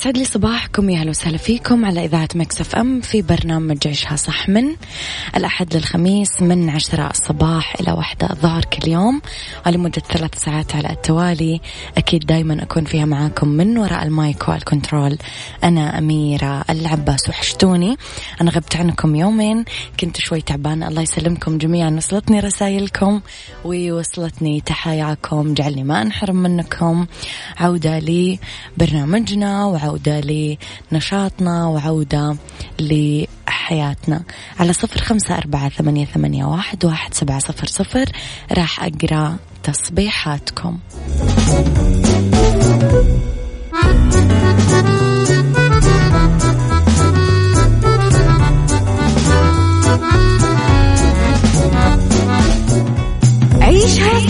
يسعد لي صباحكم يا أهلا وسهلا فيكم على إذاعة Mix FM في برنامج عيشها صح من الأحد للخميس من عشرة الصباح إلى واحدة الظهر كل يوم. ولمدة ثلاث ساعات على التوالي. أكيد دائما أكون فيها معاكم من وراء ال mic وال control. أنا أميرة العباس وحشتوني. أنا غبت عنكم يومين. كنت شوي تعبانة. الله يسلمكم جميعا. وصلتني رسائلكم. ووصلتني تحاياكم. جعلني ما أنحرم منكم. عودة لبرنامجنا وعودة لنشاطنا وعودة لحياتنا. على صفر خمسة أربعة ثمانية, ثمانية واحد, واحد سبعة صفر صفر. راح أقرأ تصبيحاتكم. عيشها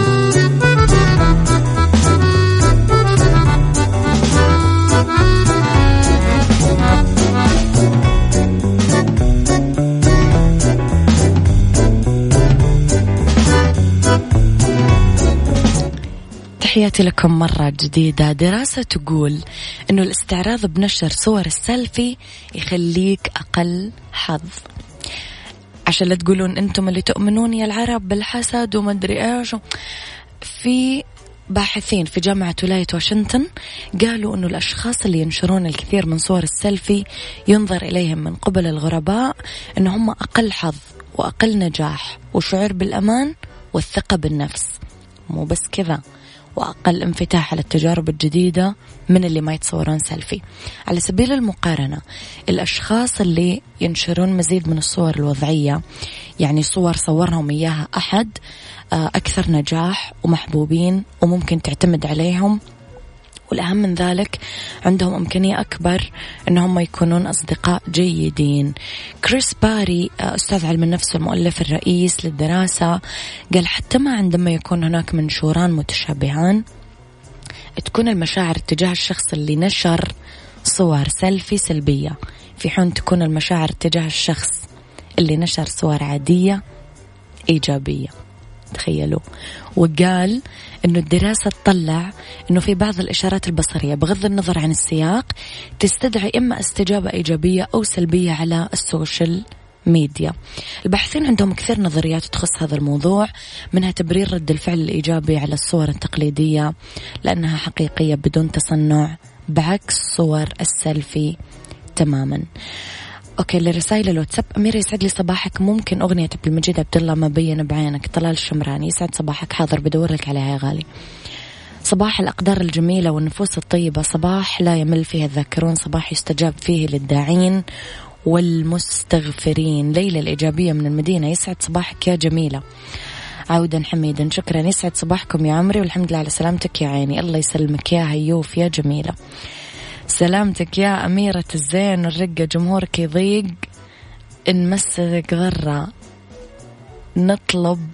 تحياتي لكم مرة جديدة. دراسة تقول أنه الاستعراض بنشر صور السيلفي يخليك أقل حظ. عشان لا تقولون أنتم اللي تؤمنون يا العرب بالحسد وما أدري إيش. في باحثين في جامعة ولاية واشنطن قالوا أنه الأشخاص اللي ينشرون الكثير من صور السيلفي ينظر إليهم من قبل الغرباء أن هم أقل حظ وأقل نجاح وشعور بالأمان والثقة بالنفس. مو بس كذا. وأقل انفتاح على التجارب الجديدة من اللي ما يتصورون سيلفي. على سبيل المقارنة الأشخاص اللي ينشرون مزيد من الصور الوضعية يعني صور صورهم إياها أحد آه، أكثر نجاح ومحبوبين وممكن تعتمد عليهم والأهم من ذلك عندهم إمكانية أكبر أنهم يكونون أصدقاء جيدين. كريس باري أستاذ علم النفس والمؤلف الرئيس للدراسة قال حتى ما عندما يكون هناك منشوران متشابهان تكون المشاعر تجاه الشخص اللي نشر صور سيلفي سلبية. في حين تكون المشاعر تجاه الشخص اللي نشر صور عادية إيجابية. تخيلوا. وقال إنه الدراسة تطلع إنه في بعض الإشارات البصرية بغض النظر عن السياق تستدعي إما استجابة إيجابية أو سلبية على ال social media. الباحثين عندهم كثير نظريات تخص هذا الموضوع منها تبرير رد الفعل الإيجابي على الصور التقليدية لأنها حقيقية بدون تصنع بعكس صور السيلفي تماما. okay لرسائل الواتساب. أميرة يسعد لي صباحك. ممكن أغنية عبد المجيد عبد الله ما بين بعينك. طلال الشمراني يسعد صباحك. حاضر بدور لك عليها يا غالي. صباح الأقدار الجميلة والنفوس الطيبة. صباح لا يمل فيه الذاكرون. صباح يستجاب فيه للداعين والمستغفرين. ليلى الإيجابية من المدينة. يسعد صباحك يا جميلة. عودا حميدا شكرا. يسعد صباحكم يا عمري. والحمد لله على سلامتك يا عيني. الله يسلمك يا هيوف يا جميلة. سلامتك يا أميرة الزين الرقة جمهورك يضيق. إن مسك ضرة نطلب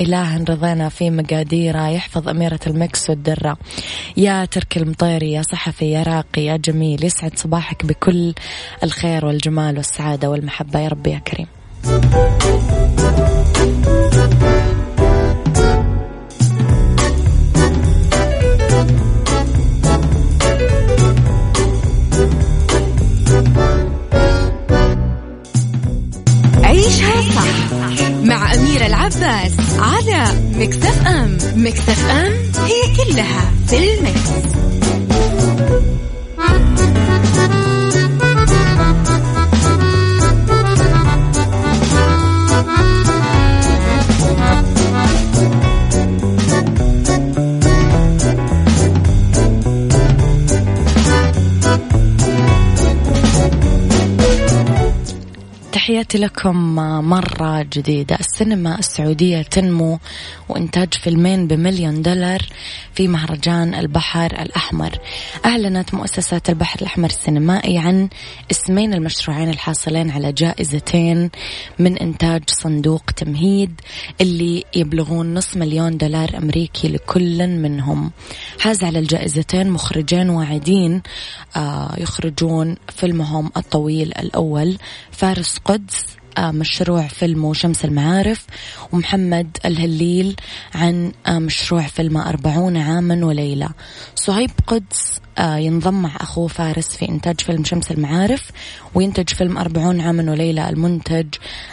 إله رضينا في مقاديره يحفظ أميرة المكس والدرة. يا ترك المطيري يا صحفي يا راقي يا جميل يسعد صباحك بكل الخير والجمال والسعادة والمحبة. يا رب يا كريم. على مكتف أم مكتف أم هي كلها في المكس. تحياتي لكم مرة جديدة. السينما السعودية تنمو وإنتاج فيلمين بمليون دولار في مهرجان البحر الأحمر. أعلنت مؤسسة البحر الأحمر السينمائي عن اسمين المشروعين الحاصلين على جائزتين من إنتاج صندوق تمهيد اللي يبلغون نصف مليون دولار أمريكي لكل منهم. حاز على الجائزتين مخرجين واعدين آه، يخرجون فيلمهم الطويل الأول فارس قدس مشروع فيلمه شمس المعارف ومحمد الهليل عن آه، مشروع فيلمه أربعون عاما وليلة. صهيب قدس آه، ينضم مع أخوه فارس في إنتاج فيلم شمس المعارف وينتج فيلم أربعون عاما وليلة المنتج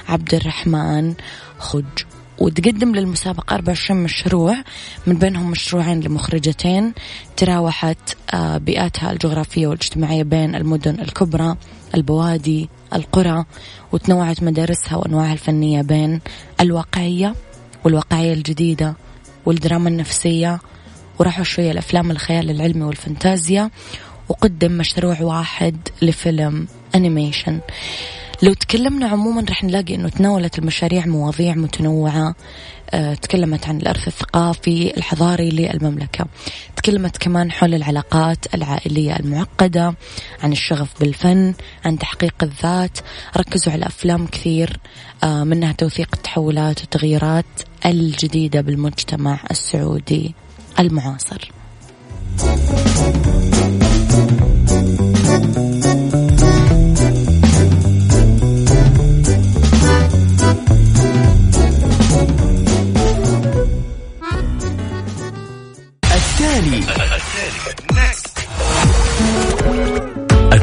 عبد الرحمن خج. وتقدم للمسابقة 24 مشروع من بينهم مشروعين لمخرجتين تراوحت بيئاتها الجغرافية والاجتماعية بين المدن الكبرى البوادي القرى وتنوعت مدارسها وأنواعها الفنية بين الواقعية والواقعية الجديدة والدراما النفسية وراحوا شوية الأفلام الخيال العلمي والفانتازيا وقدم مشروع واحد لفيلم أنيميشن لو تكلمنا عموما رح نلاقي أنه تناولت المشاريع مواضيع متنوعة آه، تكلمت عن الإرث الثقافي الحضاري للمملكة. تكلمت كمان حول العلاقات العائلية المعقدة عن الشغف بالفن عن تحقيق الذات. ركزوا على أفلام كثير آه، منها توثيق التحولات والتغييرات الجديدة بالمجتمع السعودي المعاصر. التالي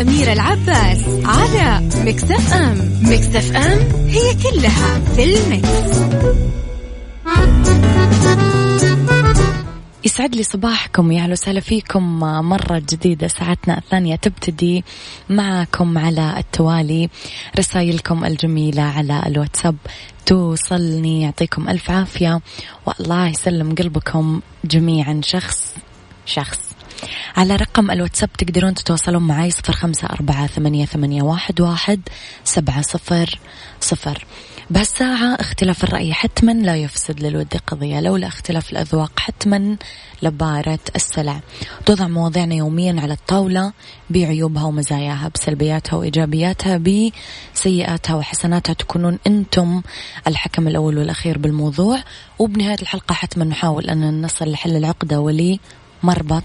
صح مع أميرة العباس على مكتف أم. مكتف أم هي كلها في المكس. يسعد لي صباحكم يا أهلا وسهلا فيكم. مرة جديدة ساعتنا الثانية تبتدي معكم على التوالي. رسائلكم الجميلة على الواتساب توصلني. يعطيكم ألف عافية. والله يسلم قلبكم جميعا. شخص شخص. على رقم الواتساب تقدرون تتواصلون معي صفر خمسة أربعة ثمانية, ثمانية واحد, واحد سبعة صفر صفر. بهالساعة اختلاف الرأي حتما لا يفسد للود قضية لولا اختلاف الأذواق حتما لبارة السلع. توضع مواضيعنا يوميا على الطاولة بعيوبها ومزاياها بسلبياتها وإيجابياتها بسيئاتها وحسناتها. تكونون أنتم الحكم الأول والأخير بالموضوع. وبنهاية الحلقة حتما نحاول أن نصل لحل العقدة ولمربط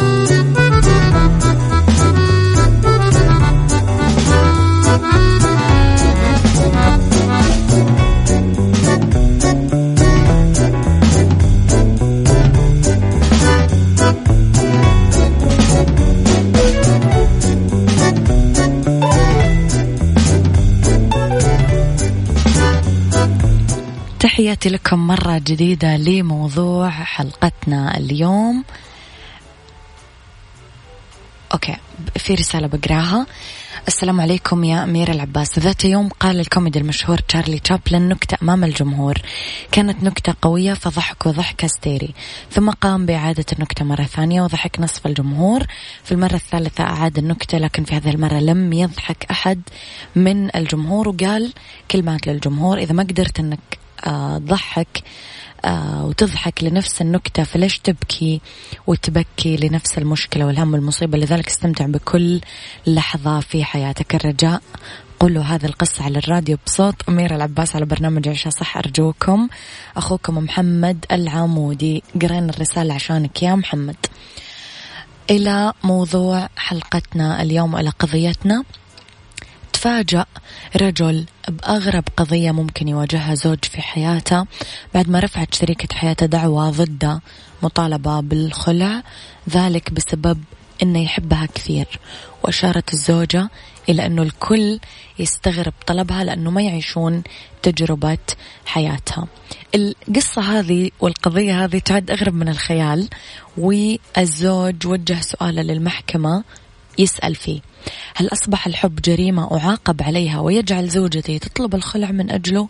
جديدة لموضوع حلقتنا اليوم. okay في رسالة بقراها. السلام عليكم يا أميرة العباس. ذات يوم قال الكوميدي المشهور تشارلي تشابلن نكتة أمام الجمهور. كانت نكتة قوية فضحك وضحك هستيري. ثم قام بإعادة النكتة مرة ثانية وضحك نصف الجمهور. في المرة الثالثة أعاد النكتة لكن في هذه المرة لم يضحك أحد من الجمهور وقال كلمات للجمهور. إذا ما قدرت أنك تضحك آه، وتضحك لنفس النكتة فليش تبكي وتبكي لنفس المشكلة والهم والمصيبة؟ لذلك استمتع بكل لحظة في حياتك. الرجاء قولوا هذه القصة على الراديو بصوت أميرة العباس على برنامج عيشة صح. أرجوكم أخوكم محمد العمودي. قرينا الرسالة عشانك يا محمد. إلى موضوع حلقتنا اليوم إلى قضيتنا. تفاجأ رجل بأغرب قضية ممكن يواجهها زوج في حياته بعد ما رفعت شريكة حياته دعوة ضده مطالبة بالخلع ذلك بسبب إنه يحبها كثير وأشارت الزوجة إلى إنه الكل يستغرب طلبها لأنه ما يعيشون تجربة حياتها. القصة هذه والقضية هذه تعد أغرب من الخيال والزوج وجه سؤاله للمحكمة يسأل فيه هل أصبح الحب جريمة أعاقب عليها ويجعل زوجتي تطلب الخلع من أجله؟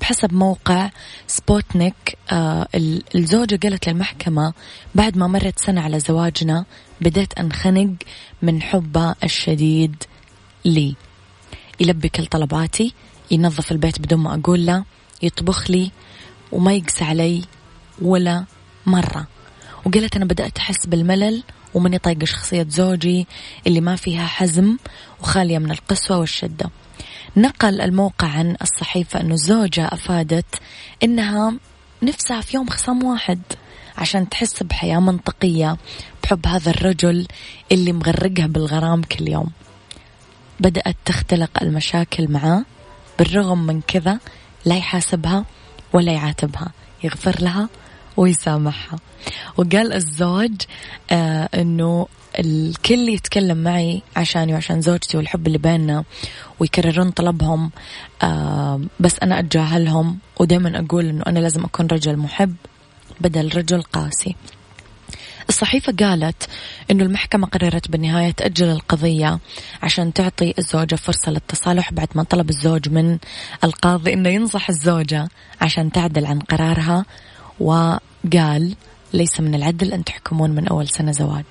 بحسب موقع سبوتنيك آه الزوجة قالت للمحكمة بعد ما مرت سنة على زواجنا بديت أنخنق من حبه الشديد لي. يلبي كل طلباتي ينظف البيت بدون ما أقول له يطبخ لي وما يقسى علي ولا مرة. وقالت أنا بدأت أحس بالملل وماني طايقة شخصية زوجي اللي ما فيها حزم وخالية من القسوة والشدة. نقل الموقع عن الصحيفة أنه الزوجة أفادت أنها نفسها في يوم خصام واحد عشان تحس بحياة منطقية بحب هذا الرجل اللي مغرقها بالغرام كل يوم. بدأت تختلق المشاكل معاه بالرغم من كذا لا يحاسبها ولا يعاتبها يغفر لها ويسامحها. وقال الزوج آه إنه الكل يتكلم معي عشاني وعشان زوجتي والحب اللي بيننا ويكررون طلبهم آه بس أنا أتجاهلهم ودائما أقول أنه أنا لازم أكون رجل محب بدل رجل قاسي. الصحيفة قالت أنه المحكمة قررت بالنهاية تأجل القضية عشان تعطي الزوجة فرصة للتصالح بعد ما طلب الزوج من القاضي أنه ينصح الزوجة عشان تعدل عن قرارها وقال ليس من العدل أن تحكمون من أول سنة زواج.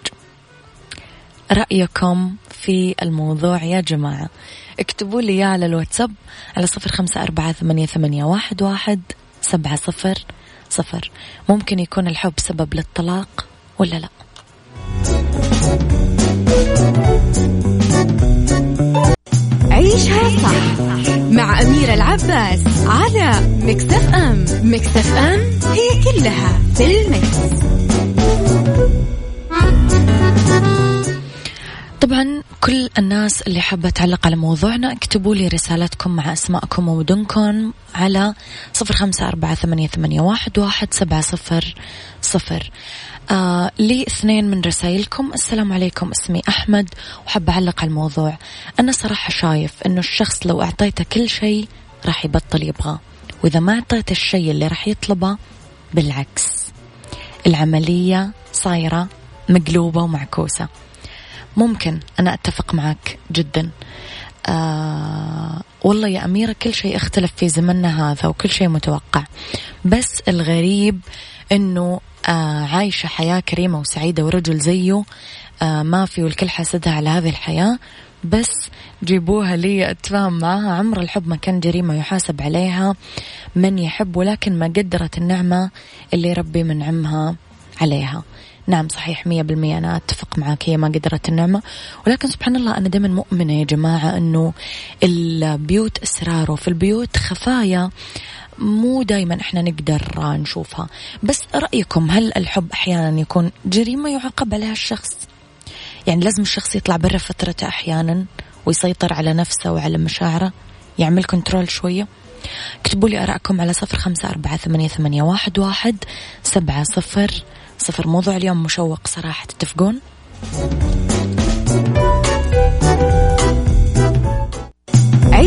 رأيكم في الموضوع يا جماعة. اكتبوا لي على الواتساب على صفر خمسة أربعة ثمانية, ثمانية واحد, واحد سبعة صفر صفر. ممكن يكون الحب سبب للطلاق ولا لا؟ عيشها صح. مع أميرة العباس على مكتف أم مكتف أم هي كلها في المكس. طبعا كل الناس اللي حابة تعلق على موضوعنا اكتبوا لي رسالتكم مع أسماءكم ومدنكم على صفر خمسة أربعة ثمانية, واحد سبعة صفر صفر آه لي اثنين من رسائلكم. السلام عليكم اسمي أحمد وحب أعلق على الموضوع. أنا صراحة شايف أنه الشخص لو أعطيته كل شيء راح يبطل يبغاه وإذا ما أعطيته الشيء اللي راح يطلبه بالعكس. العملية صايرة مقلوبة ومعكوسة. ممكن أنا أتفق معك جدا. آه والله يا أميرة كل شيء اختلف في زمننا هذا وكل شيء متوقع. بس الغريب أنه عايشة حياة كريمة وسعيدة ورجل زيه. آه ما في والكل حاسدها على هذه الحياة. بس جيبوها لي أتفاهم معها. عمر الحب ما كان جريمة يحاسب عليها. من يحب ولكن ما قدرت النعمة اللي ربي منعمها عليها. نعم صحيح مية بالمية أنا أتفق معك هي ما قدرت النعمة. ولكن سبحان الله أنا دائما مؤمنة يا جماعة أنه البيوت أسرار وفي البيوت خفايا. مو دايما إحنا نقدر نشوفها. بس رأيكم هل الحب أحيانا يكون جريمة يعاقب عليها الشخص؟ يعني لازم الشخص يطلع برا فترته أحيانا ويسيطر على نفسه وعلى مشاعره يعمل كنترول شوية؟ اكتبوا لي أراءكم على صفر خمسة أربعة ثمانية, ثمانية واحد, واحد سبعة صفر. صفر موضوع اليوم مشوق صراحة تتفقون؟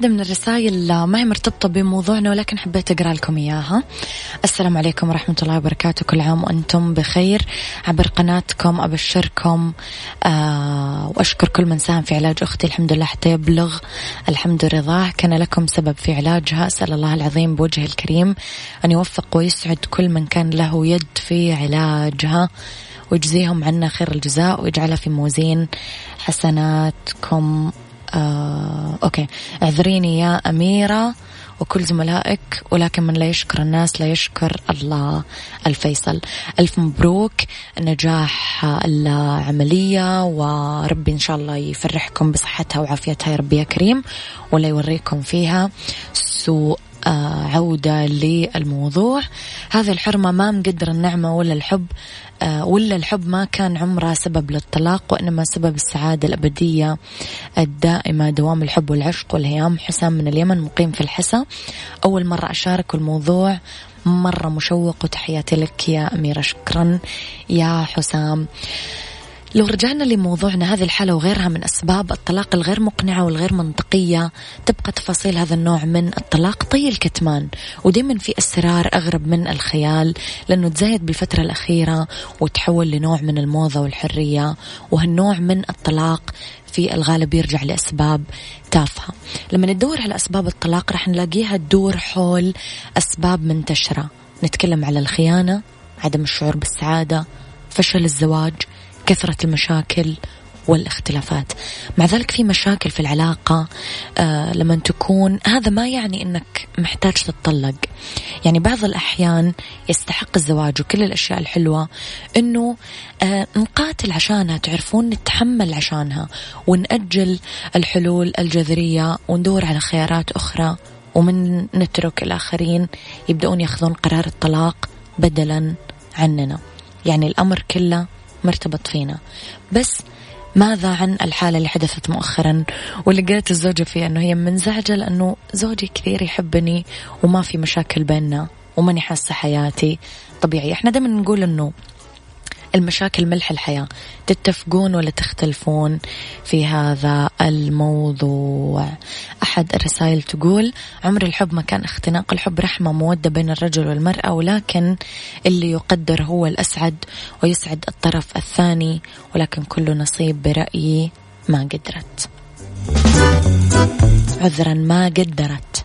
واحدة من الرسائل ما هي مرتبطة بموضوعنا ولكن حبيت أقرأ لكم إياها. السلام عليكم ورحمة الله وبركاته. كل عام وأنتم بخير. عبر قناتكم أبشركم آه وأشكر كل من ساهم في علاج أختي. الحمد لله حتى يبلغ الحمد رضاه. كان لكم سبب في علاجها. أسأل الله العظيم بوجهه الكريم أن يوفق ويسعد كل من كان له يد في علاجها ويجزيهم عنا خير الجزاء ويجعلها في موازين حسناتكم. آه، أوكي. اعذريني يا أميرة وكل زملائك ولكن من لا يشكر الناس لا يشكر الله. الفيصل. ألف مبروك. نجاح العملية وربي إن شاء الله يفرحكم بصحتها وعافيتها يا ربي يا كريم ولا يوريكم فيها سوء عودة للموضوع. هذه الحرمة ما مقدر النعمة ولا الحب آه، ولا الحب ما كان عمره سبب للطلاق وإنما سبب السعادة الأبدية الدائمة دوام الحب والعشق والهيام. حسام من اليمن مقيم في الحسا. أول مرة أشارك الموضوع مرة مشوق وتحياتي لك يا أميرة. شكرا يا حسام. لو رجعنا لموضوعنا هذه الحالة وغيرها من أسباب الطلاق الغير مقنعة والغير منطقية تبقى تفاصيل هذا النوع من الطلاق. طي الكتمان ودائما في أسرار أغرب من الخيال لأنه تزايد بالفترة الأخيرة وتحول لنوع من الموضة والحرية وهالنوع من الطلاق في الغالب يرجع لأسباب تافهة. لما ندور على أسباب الطلاق راح نلاقيها تدور حول أسباب منتشرة. نتكلم على الخيانة عدم الشعور بالسعادة فشل الزواج كثرة المشاكل والاختلافات. مع ذلك في مشاكل في العلاقة آه لما تكون هذا ما يعني أنك محتاج تتطلق. يعني بعض الأحيان يستحق الزواج وكل الأشياء الحلوة أنه آه نقاتل عشانها تعرفون نتحمل عشانها ونأجل الحلول الجذرية وندور على خيارات أخرى ومن نترك الآخرين يبدأون يأخذون قرار الطلاق بدلا عننا. يعني الأمر كله مرتبط فينا بس ماذا عن الحالة اللي حدثت مؤخرا؟ واللي قالت الزوجة فيها أنه هي منزعجة لأنه زوجي كثير يحبني وما في مشاكل بيننا وماني حاسة حياتي. طبيعي إحنا دائما نقول أنه المشاكل ملح الحياة. تتفقون ولا تختلفون في هذا الموضوع؟ أحد الرسائل تقول عمر الحب ما كان اختناق الحب رحمة مودة بين الرجل والمرأة ولكن اللي يقدر هو الأسعد ويسعد الطرف الثاني ولكن كل نصيب برأيي ما قدرت. عذرا ما قدرت.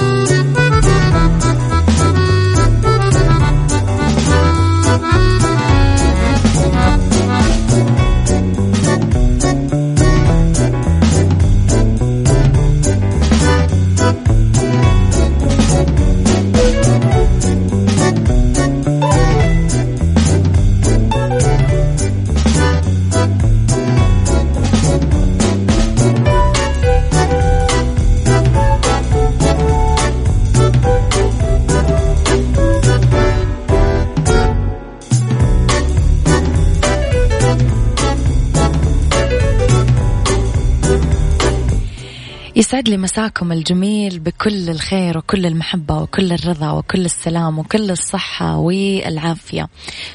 يسعد لي مساكم الجميل بكل الخير وكل المحبة وكل الرضا وكل السلام وكل الصحة والعافية.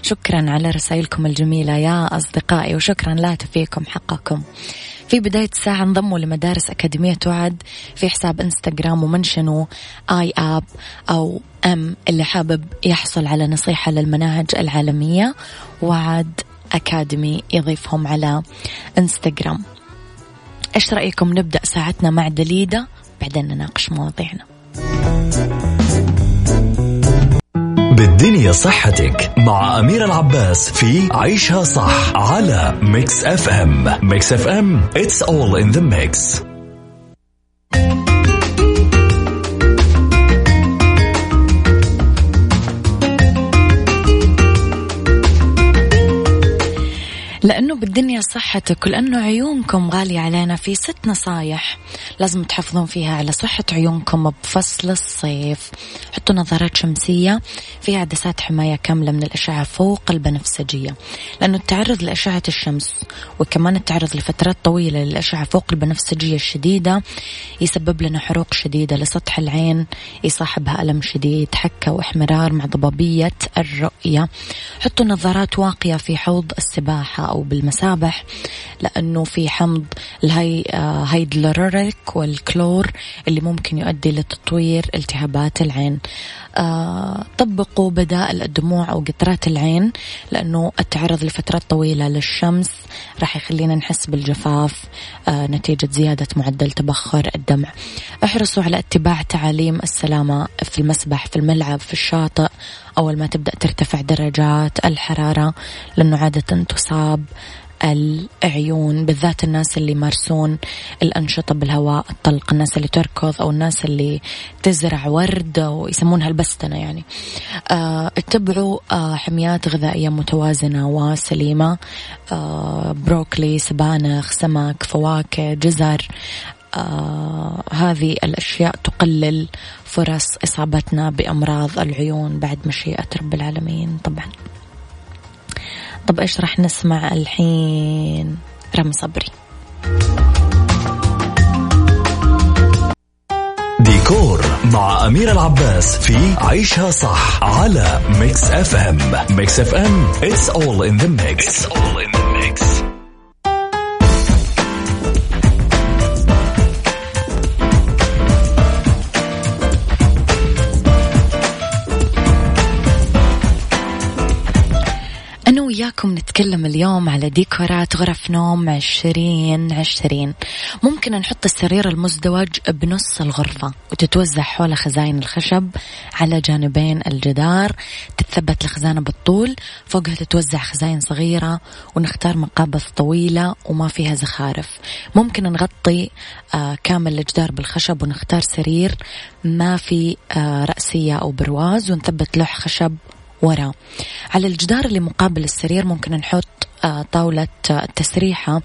شكرا على رسائلكم الجميلة يا أصدقائي وشكرا لا تفيكم حقكم. في بداية الساعة انضموا لمدارس أكاديمية وعد في حساب إنستغرام ومنشنوا آي آب أو أم اللي حابب يحصل على نصيحة للمناهج العالمية وعد أكاديمي يضيفهم على إنستغرام. إيش رأيكم نبدأ ساعتنا مع دليدة بعدين نناقش مواضيعنا. بالدنيا صحتك مع أميرة العباس في عيشها صح على Mix FM Mix FM it's all in the mix. لأنه بالدنيا صحتك ولأنه عيونكم غالية علينا في ست نصايح لازم تحافظون فيها على صحة عيونكم بفصل الصيف. حطوا نظارات شمسية فيها عدسات حماية كاملة من الأشعة فوق البنفسجية. لأنه التعرض لأشعة الشمس وكمان التعرض لفترات طويلة للأشعة فوق البنفسجية الشديدة يسبب لنا حروق شديدة لسطح العين يصاحبها ألم شديد حكة وإحمرار مع ضبابية الرؤية. حطوا نظارات واقية في حوض السباحة أو بالمسابح لأنه في حمض الهي آه، والكلور اللي ممكن يؤدي لتطوير التهابات العين. آه، طبقوا بدائل الدموع أو قطرات العين لأنه التعرض لفترات طويلة للشمس راح يخلينا نحس بالجفاف آه، نتيجة زيادة معدل تبخر الدمع. احرصوا على اتباع تعاليم السلامة في المسبح في الملعب في الشاطئ أول ما تبدأ ترتفع درجات الحرارة لأنه عادة تصاب العيون بالذات الناس اللي يمارسون الأنشطة بالهواء الطلق الناس اللي تركض أو الناس اللي تزرع ورد ويسمونها البستنة يعني. آه، اتبعوا آه حميات غذائية متوازنة وسليمة آه بروكلي سبانخ سمك فواكه جزر آه هذه الأشياء تقلل فرص إصابتنا بأمراض العيون بعد مشيئة رب العالمين طبعا. طب إيش راح نسمع الحين؟ رامي صبري. ديكور مع أميرة العباس في عيشها صح على Mix FM Mix FM it's all in the mix. وياكم نتكلم اليوم على ديكورات غرف نوم عشرين عشرين. ممكن نحط السرير المزدوج بنص الغرفة وتتوزع حول خزاين الخشب على جانبين الجدار. تتثبت الخزانة بالطول فوقها تتوزع خزاين صغيرة ونختار مقابض طويلة وما فيها زخارف. ممكن نغطي آه كامل الجدار بالخشب ونختار سرير ما في آه رأسية أو برواز ونثبت لوح خشب وراه على الجدار اللي مقابل السرير ممكن نحط آه، طاولة التسريحة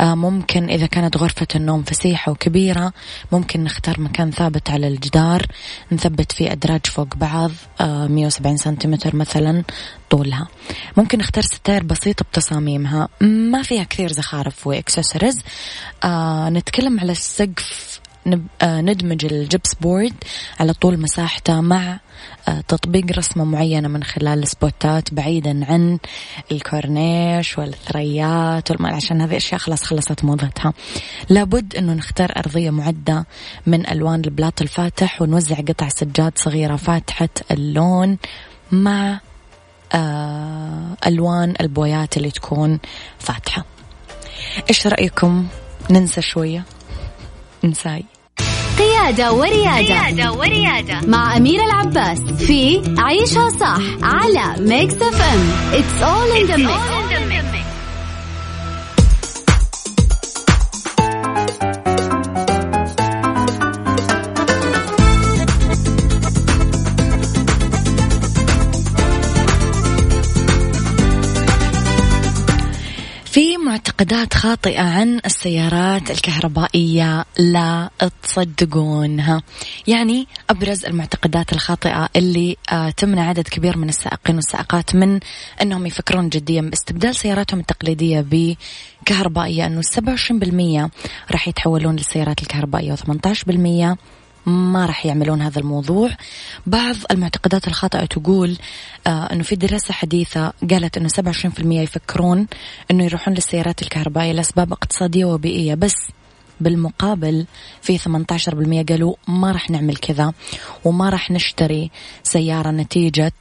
آه، ممكن إذا كانت غرفة النوم فسيحة وكبيرة ممكن نختار مكان ثابت على الجدار نثبت فيه أدراج فوق بعض 170 سنتيمتر مثلا طولها. ممكن نختار ستائر بسيطة بتصاميمها ما فيها كثير زخارف وإكسسوارز. آه نتكلم على السقف آه، ندمج الجبس بورد على طول مساحته مع آه، تطبيق رسمة معينة من خلال السبوتات بعيدا عن الكورنيش والثريات والمال عشان هذه أشياء خلاص خلصت موضتها. لابد أنه نختار أرضية معدة من ألوان البلاط الفاتح ونوزع قطع سجاد صغيرة فاتحة اللون مع آه، ألوان البويات اللي تكون فاتحة. إيش رأيكم؟ ننسى شوية. نساي قيادة وريادة, قيادة وريادة. مع أميرة العباس في عيشها صح على Mix FM It's all in the mix. معتقدات خاطئة عن السيارات الكهربائية. لا تصدقونها. يعني أبرز المعتقدات الخاطئة اللي آه، تمنع عدد كبير من السائقين والسائقات من أنهم يفكرون جديا باستبدال سياراتهم التقليدية بكهربائية. أنه 27% راح يتحولون للسيارات الكهربائية و18% ما راح يعملون هذا الموضوع. بعض المعتقدات الخاطئة تقول آه أنه في دراسة حديثة قالت أنه 27% يفكرون أنه يروحون للسيارات الكهربائية لأسباب اقتصادية وبيئية. بس بالمقابل في 18% قالوا ما راح نعمل كذا وما راح نشتري سيارة نتيجة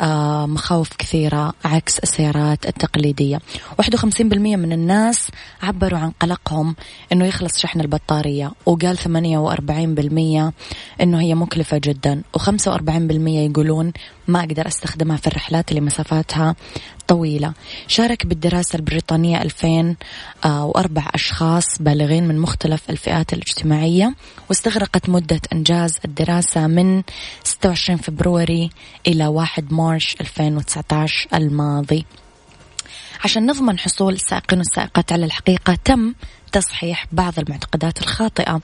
آه، مخاوف كثيرة عكس السيارات التقليدية. 51% من الناس عبروا عن قلقهم أنه يخلص شحن البطارية وقال 48% أنه هي مكلفة جدا و45% يقولون ما أقدر أستخدمها في الرحلات اللي مسافاتها طويلة. شارك بالدراسة البريطانية 2004 أشخاص بالغين من مختلف الفئات الاجتماعية واستغرقت مدة إنجاز الدراسة من 26 فبروري إلى 1 مارش 2019 الماضي. عشان نضمن حصول السائقين والسائقات على الحقيقة تم تصحيح بعض المعتقدات الخاطئة.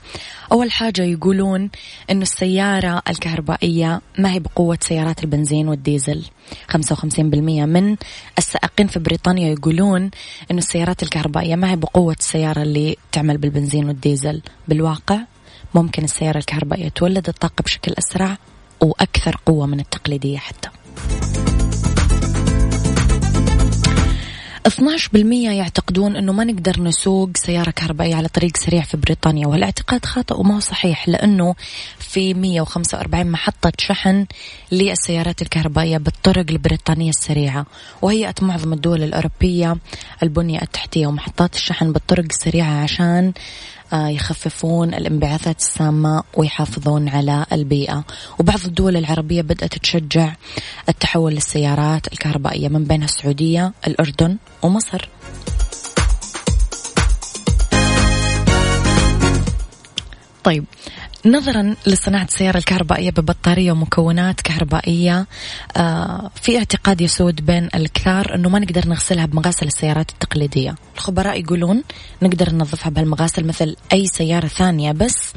أول حاجة يقولون أن السيارة الكهربائية ما هي بقوة سيارات البنزين والديزل. 55% من السائقين في بريطانيا يقولون أن السيارات الكهربائية ما هي بقوة السيارة اللي تعمل بالبنزين والديزل. بالواقع ممكن السيارة الكهربائية تولد الطاقة بشكل أسرع وأكثر قوة من التقليدية حتى. 12% يعتقدون أنه ما نقدر نسوق سيارة كهربائية على طريق سريع في بريطانيا والاعتقاد خاطئ وما هو صحيح لأنه في 145 محطة شحن للسيارات الكهربائية بالطرق البريطانية السريعة وهيئت معظم الدول الأوروبية البنية التحتية ومحطات الشحن بالطرق السريعة عشان يخففون الانبعاثات السامة ويحافظون على البيئة. وبعض الدول العربية بدأت تشجع التحول للسيارات الكهربائية من بينها السعودية الأردن ومصر. طيب نظرا لصناعة السيارة الكهربائية ببطارية ومكونات كهربائية آه في اعتقاد يسود بين الكثار أنه ما نقدر نغسلها بمغاسل السيارات التقليدية. الخبراء يقولون نقدر ننظفها بهالمغاسل مثل أي سيارة ثانية بس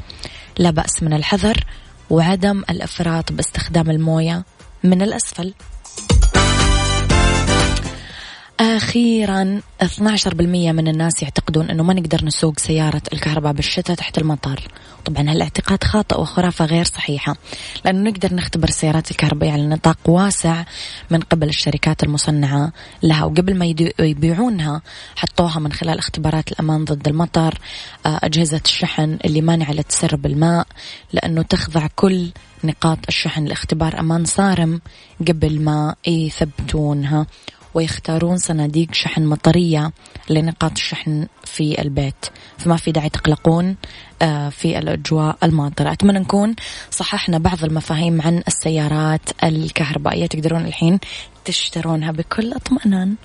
لا بأس من الحذر وعدم الإفراط باستخدام الموية من الأسفل. أخيرا 12% من الناس يعتقدون أنه ما نقدر نسوق سيارة الكهرباء بالشتاء تحت المطر. طبعا هالاعتقاد خاطئ وخرافة غير صحيحة لأنه نقدر نختبر السيارات الكهربائية على نطاق واسع من قبل الشركات المصنعة لها. وقبل ما يبيعونها حطوها من خلال اختبارات الأمان ضد المطر آه، أجهزة الشحن اللي مانعة لتسرب الماء لأنه تخضع كل نقاط الشحن لاختبار أمان صارم قبل ما يثبتونها. ويختارون صناديق شحن مطرية لنقاط الشحن في البيت. فما في داعي تقلقون آه، في الأجواء الماطرة أتمنى نكون صححنا بعض المفاهيم عن السيارات الكهربائية. تقدرون الحين تشترونها بكل اطمئنان.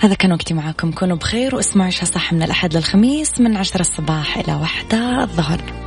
هذا كان وقتي معاكم. كونوا بخير واسمعوا صح من الأحد للخميس من عشرة الصباح إلى واحدة الظهر.